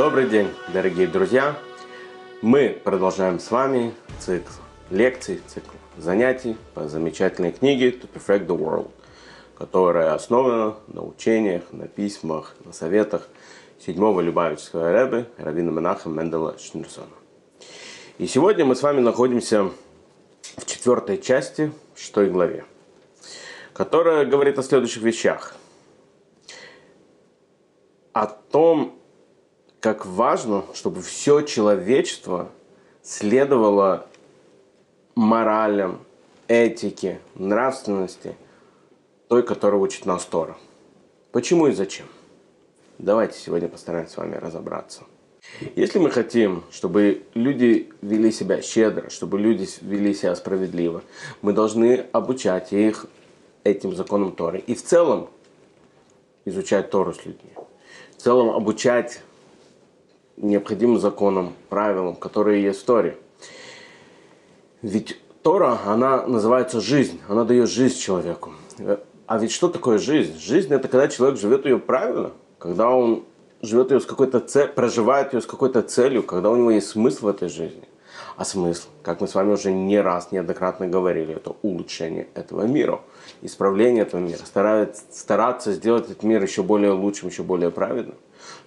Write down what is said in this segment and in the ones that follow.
Добрый день, дорогие друзья! Мы продолжаем с вами цикл лекций, цикл занятий по замечательной книге To Perfect the World, которая основана на учениях, на письмах, на советах седьмого Любавического рэбе Равина Менаха Мендела Шнирсона. И сегодня мы с вами находимся в четвертой части шестой главе, которая говорит о следующих вещах. О том, как важно, чтобы все человечество следовало моралям, этике, нравственности, той, которую учит нас Тора. Почему и зачем? Давайте сегодня постараемся с вами разобраться. Если мы хотим, чтобы люди вели себя щедро, чтобы люди вели себя справедливо, мы должны обучать их этим законам Торы. И в целом изучать Тору с людьми. В целом обучать необходимым законам, правилам, которые есть в Торе. Ведь Тора, она называется жизнь, она дает жизнь человеку. А ведь что такое жизнь? Жизнь это когда человек живет ее правильно, когда он живет ее с какой-то целью, проживает ее с какой-то целью, когда у него есть смысл в этой жизни. А смысл, как мы с вами уже не раз, неоднократно говорили, это улучшение этого мира, исправление этого мира, стараться, стараться сделать этот мир еще более лучшим, еще более праведным.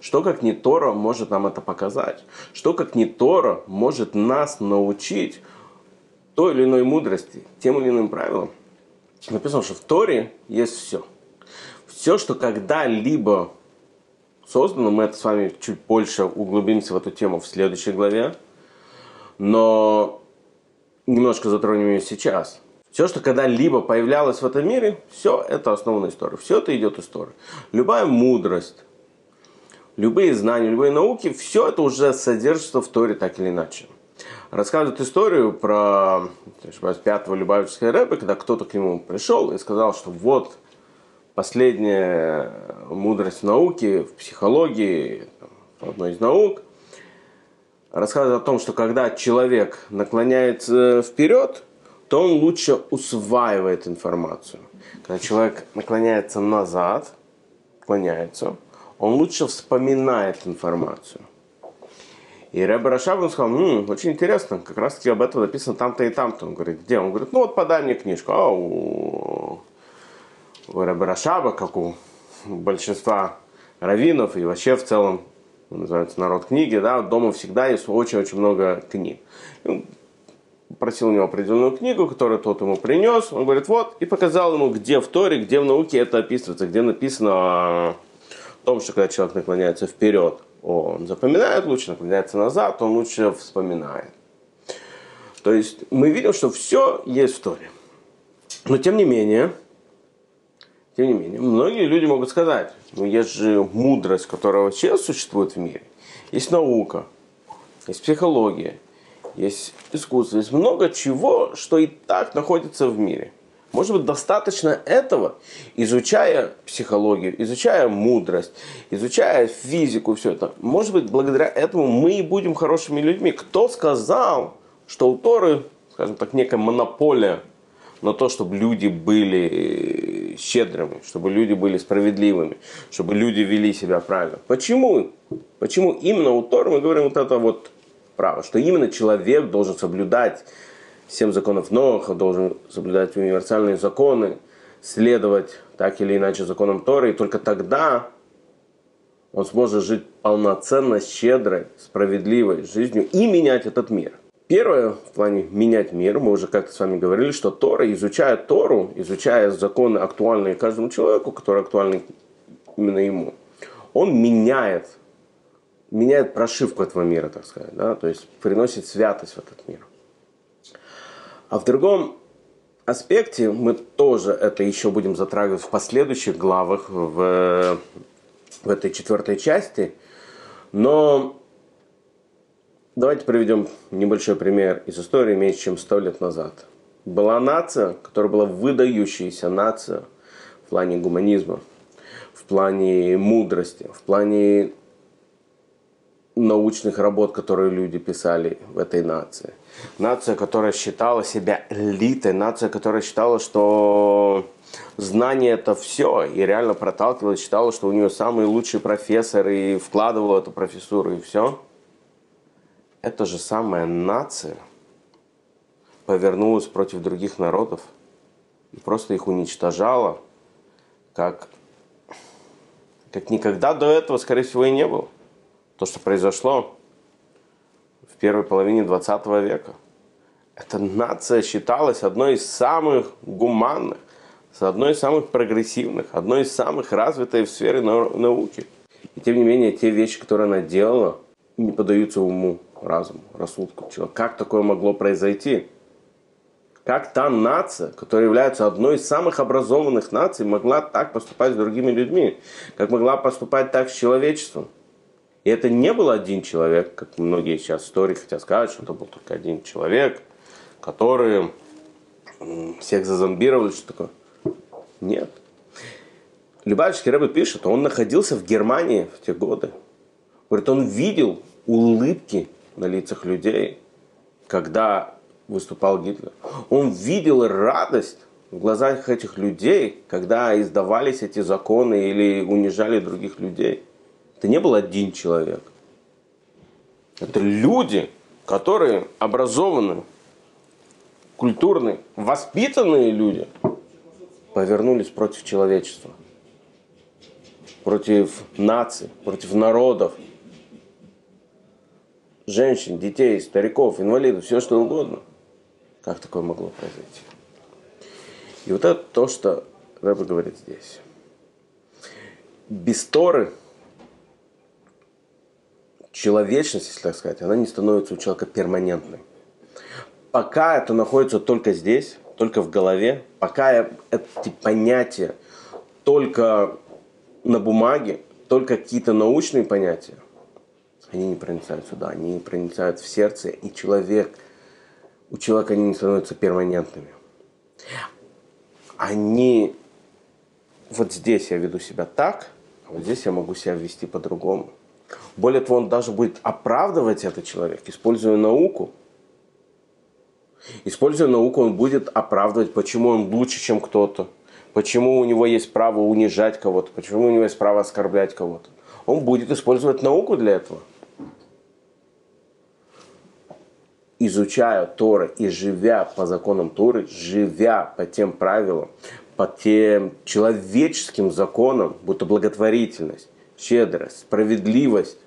Что как не Тора может нам это показать? Что как не Тора может нас научить той или иной мудрости, тем или иным правилам? Написано, что в Торе есть все. Все, что когда-либо создано, мы это с вами чуть больше углубимся в эту тему в следующей главе, но немножко затронем ее сейчас. Все, что когда-либо появлялось в этом мире, все это основа истории. Все это идет из истории. Любая мудрость, любые знания, любые науки, все это уже содержится в Торе так или иначе. Рассказывают историю про пятого Любавического рэба, когда кто-то к нему пришел и сказал, что вот последняя мудрость в науке, в психологии, одной из наук, рассказывает о том, что когда человек наклоняется вперед, то он лучше усваивает информацию. Когда человек наклоняется назад, наклоняется, он лучше вспоминает информацию. И Рэбе Рашаб, он сказал, М, очень интересно, как раз таки об этом написано там-то и там-то. Он говорит, где? Он говорит, ну вот подай мне книжку. А у, у Рэбе Рашаба, как у большинства раввинов и вообще в целом, называется народ книги, да, дома всегда есть очень-очень много книг. Он просил у него определенную книгу, которую тот ему принес. Он говорит, вот, и показал ему, где в Торе, где в науке это описывается, где написано том, что когда человек наклоняется вперед, он запоминает лучше, наклоняется назад, он лучше вспоминает. То есть мы видим, что все есть в Торе. Но тем не менее, тем не менее, многие люди могут сказать, ну есть же мудрость, которая вообще существует в мире. Есть наука, есть психология, есть искусство, есть много чего, что и так находится в мире – может быть, достаточно этого, изучая психологию, изучая мудрость, изучая физику, все это. Может быть, благодаря этому мы и будем хорошими людьми. Кто сказал, что у Торы, скажем так, некая монополия на то, чтобы люди были щедрыми, чтобы люди были справедливыми, чтобы люди вели себя правильно. Почему? Почему именно у Торы мы говорим вот это вот право, что именно человек должен соблюдать семь законов Ноха, должен соблюдать универсальные законы, следовать так или иначе законам Торы, и только тогда он сможет жить полноценно, щедрой, справедливой жизнью и менять этот мир. Первое в плане менять мир, мы уже как-то с вами говорили, что Тора, изучая Тору, изучая законы актуальные каждому человеку, которые актуальны именно ему, он меняет, меняет прошивку этого мира, так сказать, да? то есть приносит святость в этот мир. А в другом аспекте мы тоже это еще будем затрагивать в последующих главах в, в этой четвертой части. Но давайте приведем небольшой пример из истории меньше чем сто лет назад. Была нация, которая была выдающаяся нация в плане гуманизма, в плане мудрости, в плане научных работ, которые люди писали в этой нации. Нация, которая считала себя элитой, нация, которая считала, что знание это все, и реально проталкивала, считала, что у нее самый лучший профессор, и вкладывала эту профессуру, и все. Эта же самая нация повернулась против других народов и просто их уничтожала, как, как никогда до этого, скорее всего, и не было. То, что произошло в первой половине 20 века. Эта нация считалась одной из самых гуманных, одной из самых прогрессивных, одной из самых развитой в сфере науки. И тем не менее, те вещи, которые она делала, не поддаются уму, разуму, рассудку человека. Как такое могло произойти? Как та нация, которая является одной из самых образованных наций, могла так поступать с другими людьми? Как могла поступать так с человечеством? И это не был один человек, как многие сейчас истории хотят сказать, что это был только один человек, который всех зазомбировали, что такое. Нет. Любавичский Рэбе пишет, он находился в Германии в те годы. Говорит, он видел улыбки на лицах людей, когда выступал Гитлер. Он видел радость в глазах этих людей, когда издавались эти законы или унижали других людей. Это не был один человек. Это люди, которые образованные, культурные, воспитанные люди – повернулись против человечества, против наций, против народов, женщин, детей, стариков, инвалидов, все что угодно. Как такое могло произойти? И вот это то, что Рэбе говорит здесь. Без Торы человечность, если так сказать, она не становится у человека перманентной. Пока это находится только здесь, только в голове, пока эти понятия только на бумаге, только какие-то научные понятия, они не проницают сюда, они не проницают в сердце, и человек, у человека они не становятся перманентными. Они, вот здесь я веду себя так, а вот здесь я могу себя вести по-другому. Более того, он даже будет оправдывать этот человек, используя науку – Используя науку, он будет оправдывать, почему он лучше, чем кто-то, почему у него есть право унижать кого-то, почему у него есть право оскорблять кого-то. Он будет использовать науку для этого. Изучая Торы и живя по законам Торы, живя по тем правилам, по тем человеческим законам, будто благотворительность, щедрость, справедливость,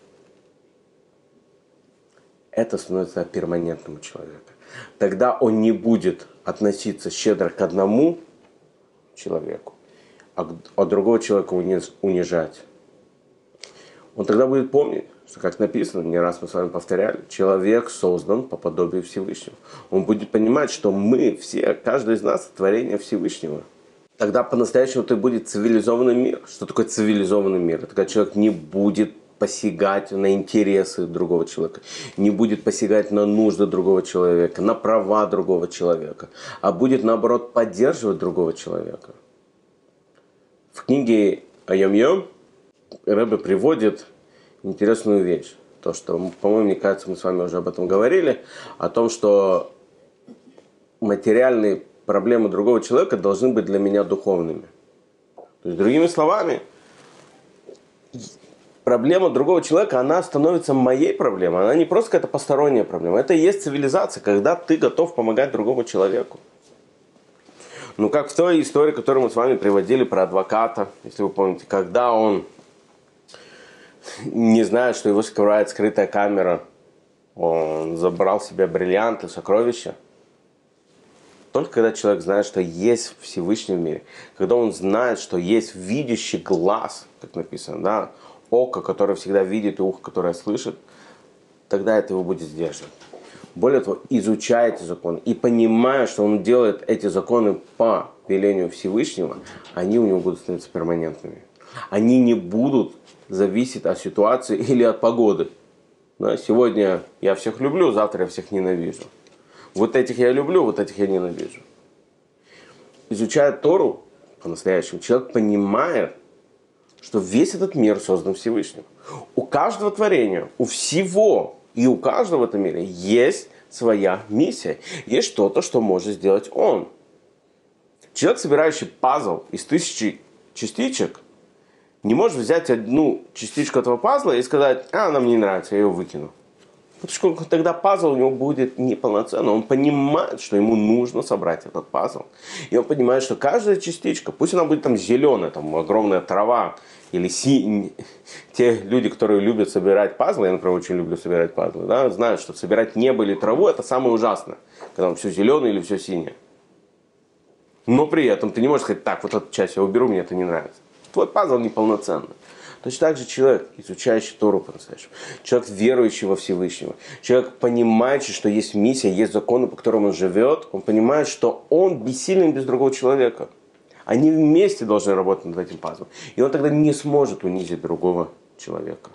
это становится перманентным у человека тогда он не будет относиться щедро к одному человеку, а, а другого человека унижать. Он тогда будет помнить, что, как написано, не раз мы с вами повторяли, человек создан по подобию Всевышнего. Он будет понимать, что мы все, каждый из нас творение Всевышнего. Тогда по-настоящему это будет цивилизованный мир. Что такое цивилизованный мир? Это когда человек не будет посягать на интересы другого человека, не будет посягать на нужды другого человека, на права другого человека, а будет наоборот поддерживать другого человека. В книге Айом-Йом Рэбе приводит интересную вещь. То, что, по-моему, мне кажется, мы с вами уже об этом говорили, о том, что материальные проблемы другого человека должны быть для меня духовными. То есть, другими словами, проблема другого человека, она становится моей проблемой. Она не просто какая-то посторонняя проблема. Это и есть цивилизация, когда ты готов помогать другому человеку. Ну, как в той истории, которую мы с вами приводили про адвоката, если вы помните, когда он не знает, что его скрывает скрытая камера, он забрал себе бриллианты, сокровища. Только когда человек знает, что есть Всевышний в мире, когда он знает, что есть видящий глаз, как написано, да, око, которое всегда видит, и ухо, которое слышит, тогда это его будет сдерживать. Более того, изучая эти законы и понимая, что он делает эти законы по велению Всевышнего, они у него будут становиться перманентными. Они не будут зависеть от ситуации или от погоды. Да, сегодня я всех люблю, завтра я всех ненавижу. Вот этих я люблю, вот этих я ненавижу. Изучая Тору по-настоящему, человек понимает, что весь этот мир создан Всевышним. У каждого творения, у всего и у каждого в этом мире есть своя миссия. Есть что-то, что может сделать он. Человек, собирающий пазл из тысячи частичек, не может взять одну частичку этого пазла и сказать, а, она мне не нравится, я ее выкину. Потому что тогда пазл у него будет неполноценный. Он понимает, что ему нужно собрать этот пазл. И он понимает, что каждая частичка, пусть она будет там зеленая, там огромная трава, или си... те люди, которые любят собирать пазлы, я, например, очень люблю собирать пазлы, да, знают, что собирать небо или траву это самое ужасное, когда все зеленое или все синее. Но при этом ты не можешь сказать, так, вот эту часть я уберу, мне это не нравится. Твой пазл неполноценный. Точно так же человек, изучающий Тору по-настоящему, человек, верующий во Всевышнего, человек, понимающий, что есть миссия, есть законы, по которым он живет, он понимает, что он бессилен без другого человека. Они вместе должны работать над этим пазлом. И он тогда не сможет унизить другого человека.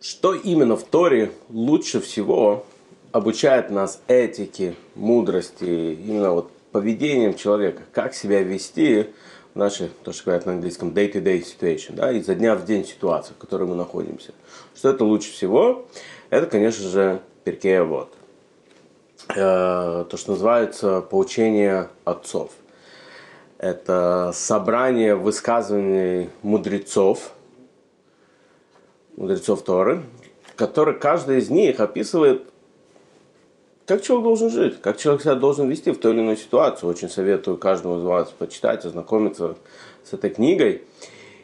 Что именно в Торе лучше всего обучает нас этике, мудрости, именно вот поведением человека, как себя вести в нашей, то, что говорят на английском, day-to-day situation, да, изо дня в день ситуация, в которой мы находимся. Что это лучше всего? Это, конечно же, Перкея вот. Э, то, что называется поучение отцов. Это собрание высказываний мудрецов, мудрецов Торы, которые каждый из них описывает как человек должен жить, как человек себя должен вести в той или иной ситуации. Очень советую каждому из вас почитать, ознакомиться с этой книгой.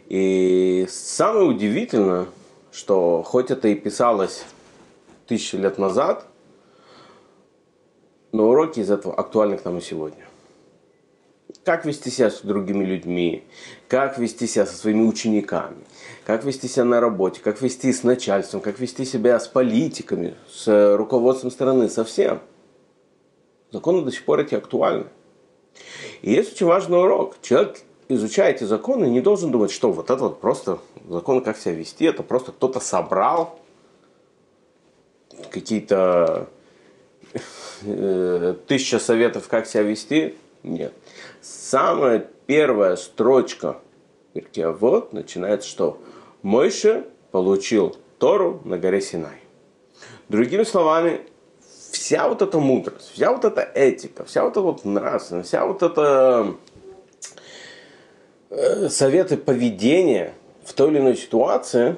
И самое удивительное, что хоть это и писалось тысячи лет назад, но уроки из этого актуальны к нам и сегодня. Как вести себя с другими людьми, как вести себя со своими учениками, как вести себя на работе, как вести с начальством, как вести себя с политиками, с руководством страны, со всем. Законы до сих пор эти актуальны. И есть очень важный урок. Человек, изучая эти законы, не должен думать, что вот это вот просто законы, как себя вести, это просто кто-то собрал какие-то э, тысяча советов, как себя вести. Нет. Самая первая строчка Перкея вот начинается, что Мойше получил Тору на горе Синай. Другими словами, вся вот эта мудрость, вся вот эта этика, вся вот эта вот нравственность, вся вот эта э, советы поведения в той или иной ситуации,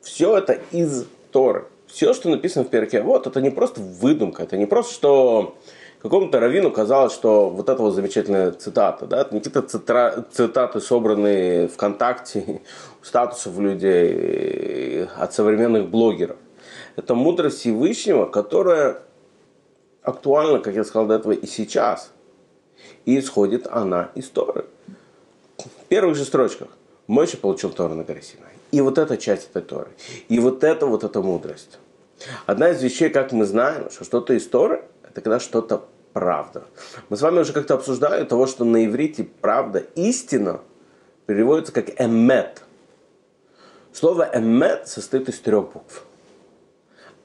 все это из Торы. Все, что написано в перке, вот, это не просто выдумка, это не просто, что какому-то раввину казалось, что вот это вот замечательная цитата, да, какие-то цитаты, собранные ВКонтакте, статусов людей, от современных блогеров. Это мудрость Всевышнего, которая актуальна, как я сказал до этого, и сейчас. И исходит она из Торы. В первых же строчках Мойша получил Тору на горе Синай. И вот эта часть этой Торы. И вот это вот эта мудрость. Одна из вещей, как мы знаем, что что-то из Торы, это когда что-то правда. Мы с вами уже как-то обсуждали того, что на иврите правда, истина переводится как эмет. Слово эмет состоит из трех букв.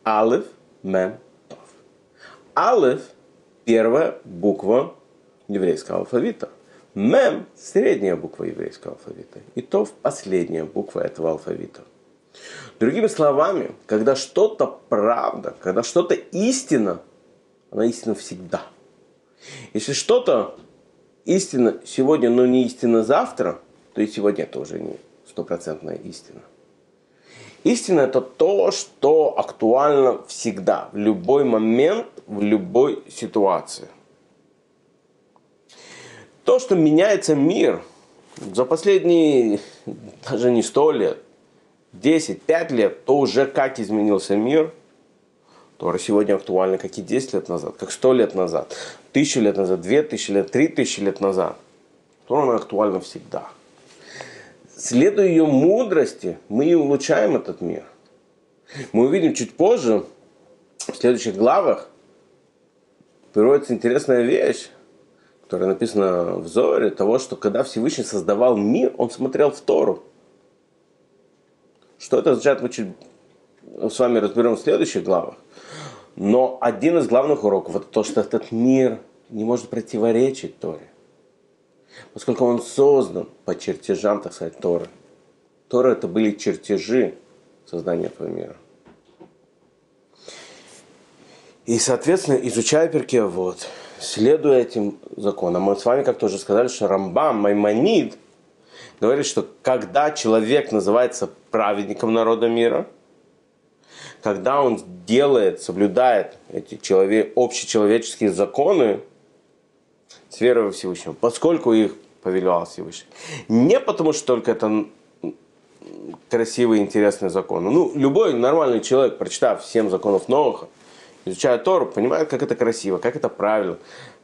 Алиф, мем, тов. Алиф – первая буква еврейского алфавита. Мем – средняя буква еврейского алфавита. И тов – последняя буква этого алфавита. Другими словами, когда что-то правда, когда что-то истина, она истина всегда. Если что-то истина сегодня, но не истина завтра, то и сегодня это уже не стопроцентная истина. Истина это то, что актуально всегда, в любой момент, в любой ситуации. То, что меняется мир за последние даже не сто лет, 10, 5 лет, то уже как изменился мир, то сегодня актуально, как и 10 лет назад, как 100 лет назад, 1000 лет назад, 2000 лет, 3000 лет назад, то она актуальна всегда – следуя ее мудрости, мы и улучшаем этот мир. Мы увидим чуть позже, в следующих главах, приводится интересная вещь, которая написана в Зоре, того, что когда Всевышний создавал мир, он смотрел в Тору. Что это означает, мы чуть с вами разберем в следующих главах. Но один из главных уроков это то, что этот мир не может противоречить Торе поскольку он создан по чертежам, так сказать, Торы. Тора это были чертежи создания этого мира. И, соответственно, изучая перке вот, следуя этим законам, мы с вами как-то уже сказали, что Рамбам, Маймонид, говорит, что когда человек называется праведником народа мира, когда он делает, соблюдает эти человек, общечеловеческие законы с верой во Всевышнего, поскольку их повелевал Всевышний. Не потому, что только это красивые, интересные законы. Ну, любой нормальный человек, прочитав семь законов Новых, изучая Тору, понимает, как это красиво, как это правильно,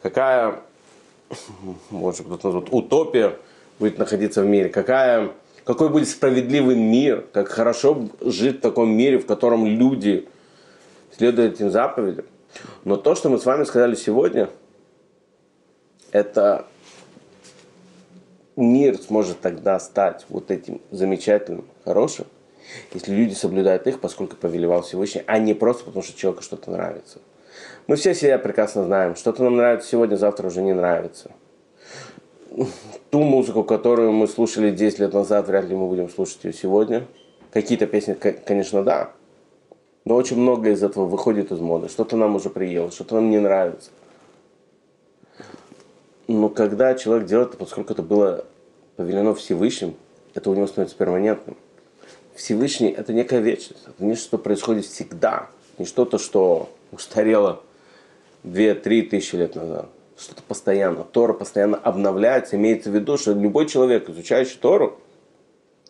какая, может кто-то назвать, утопия будет находиться в мире, какая, какой будет справедливый мир, как хорошо жить в таком мире, в котором люди следуют этим заповедям. Но то, что мы с вами сказали сегодня, это мир сможет тогда стать вот этим замечательным, хорошим, если люди соблюдают их, поскольку повелевал Всевышний, а не просто потому, что человеку что-то нравится. Мы все себя прекрасно знаем. Что-то нам нравится сегодня, завтра уже не нравится. Ту музыку, которую мы слушали 10 лет назад, вряд ли мы будем слушать ее сегодня. Какие-то песни, конечно, да. Но очень много из этого выходит из моды. Что-то нам уже приело, что-то нам не нравится. Но когда человек делает это, поскольку это было повелено Всевышним, это у него становится перманентным. Всевышний – это некая вечность, это не что происходит всегда, не что-то, что устарело 2-3 тысячи лет назад. Что-то постоянно. Тора постоянно обновляется. Имеется в виду, что любой человек, изучающий Тору,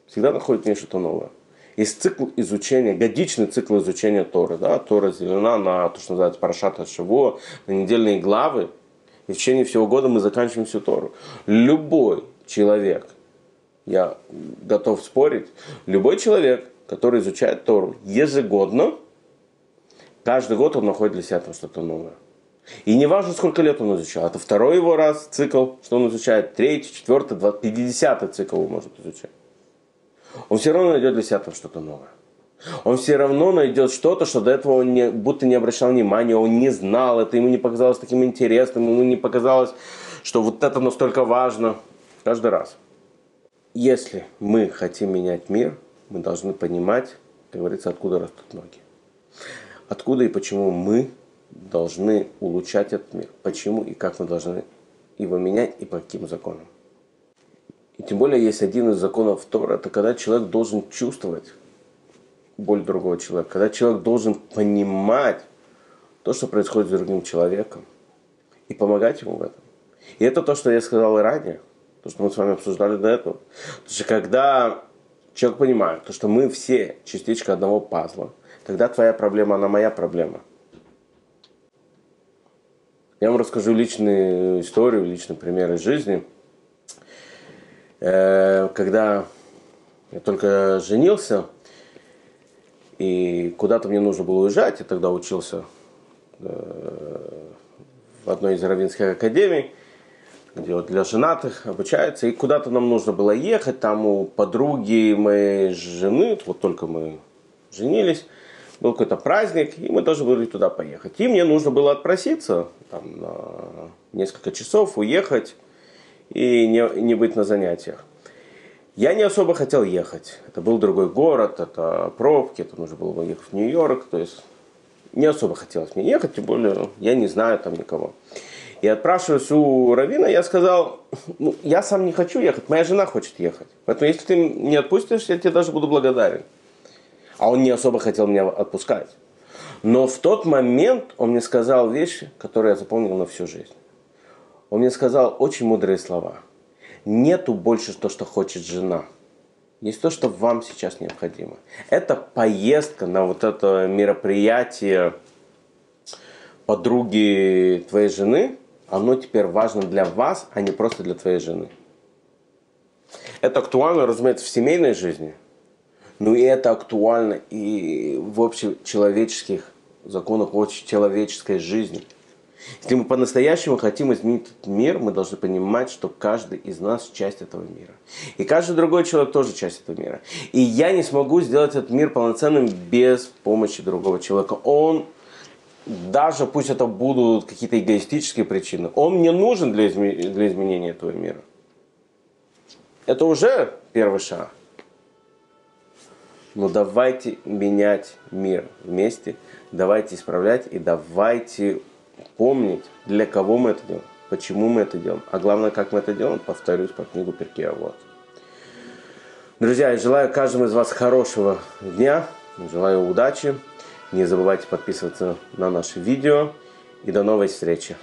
всегда находит в ней что-то новое. Есть цикл изучения, годичный цикл изучения Торы. Да? Тора разделена на то, что называется Парашата Шиво, на недельные главы. И в течение всего года мы заканчиваем всю Тору. Любой человек, я готов спорить, любой человек, который изучает Тору ежегодно, каждый год он находит для себя там что-то новое. И не важно, сколько лет он изучал. Это второй его раз цикл, что он изучает. Третий, четвертый, двадцатый, пятидесятый цикл он может изучать. Он все равно найдет для себя там что-то новое. Он все равно найдет что-то, что до этого он не, будто не обращал внимания, он не знал, это ему не показалось таким интересным, ему не показалось, что вот это настолько важно. Каждый раз. Если мы хотим менять мир, мы должны понимать, как говорится, откуда растут ноги. Откуда и почему мы должны улучшать этот мир. Почему и как мы должны его менять и по каким законам. И тем более есть один из законов Тора, это когда человек должен чувствовать боль другого человека, когда человек должен понимать то, что происходит с другим человеком, и помогать ему в этом. И это то, что я сказал и ранее, то, что мы с вами обсуждали до этого. То есть, когда человек понимает, то, что мы все частичка одного пазла, тогда твоя проблема, она моя проблема – я вам расскажу личную историю, личный пример из жизни. Э, когда я только женился, и куда-то мне нужно было уезжать, я тогда учился э, в одной из равинских академий, где вот для женатых обучаются, и куда-то нам нужно было ехать, там у подруги моей жены, вот только мы женились, был какой-то праздник, и мы тоже были туда поехать. И мне нужно было отпроситься там, на несколько часов, уехать и не, не быть на занятиях. Я не особо хотел ехать. Это был другой город, это пробки, это нужно было ехать в Нью-Йорк. То есть не особо хотелось мне ехать, тем более я не знаю там никого. И отпрашиваясь у Равина, я сказал, ну, я сам не хочу ехать, моя жена хочет ехать. Поэтому если ты не отпустишь, я тебе даже буду благодарен а он не особо хотел меня отпускать. Но в тот момент он мне сказал вещи, которые я запомнил на всю жизнь. Он мне сказал очень мудрые слова. Нету больше то, что хочет жена. Есть то, что вам сейчас необходимо. Это поездка на вот это мероприятие подруги твоей жены, оно теперь важно для вас, а не просто для твоей жены. Это актуально, разумеется, в семейной жизни – ну и это актуально и в общечеловеческих законах, в общечеловеческой жизни. Если мы по-настоящему хотим изменить этот мир, мы должны понимать, что каждый из нас часть этого мира. И каждый другой человек тоже часть этого мира. И я не смогу сделать этот мир полноценным без помощи другого человека. Он, даже пусть это будут какие-то эгоистические причины, он мне нужен для, изме- для изменения этого мира. Это уже первый шаг. Но давайте менять мир вместе, давайте исправлять и давайте помнить, для кого мы это делаем, почему мы это делаем, а главное, как мы это делаем, повторюсь по книгу Перкея вот. Друзья, я желаю каждому из вас хорошего дня, желаю удачи. Не забывайте подписываться на наши видео и до новой встречи.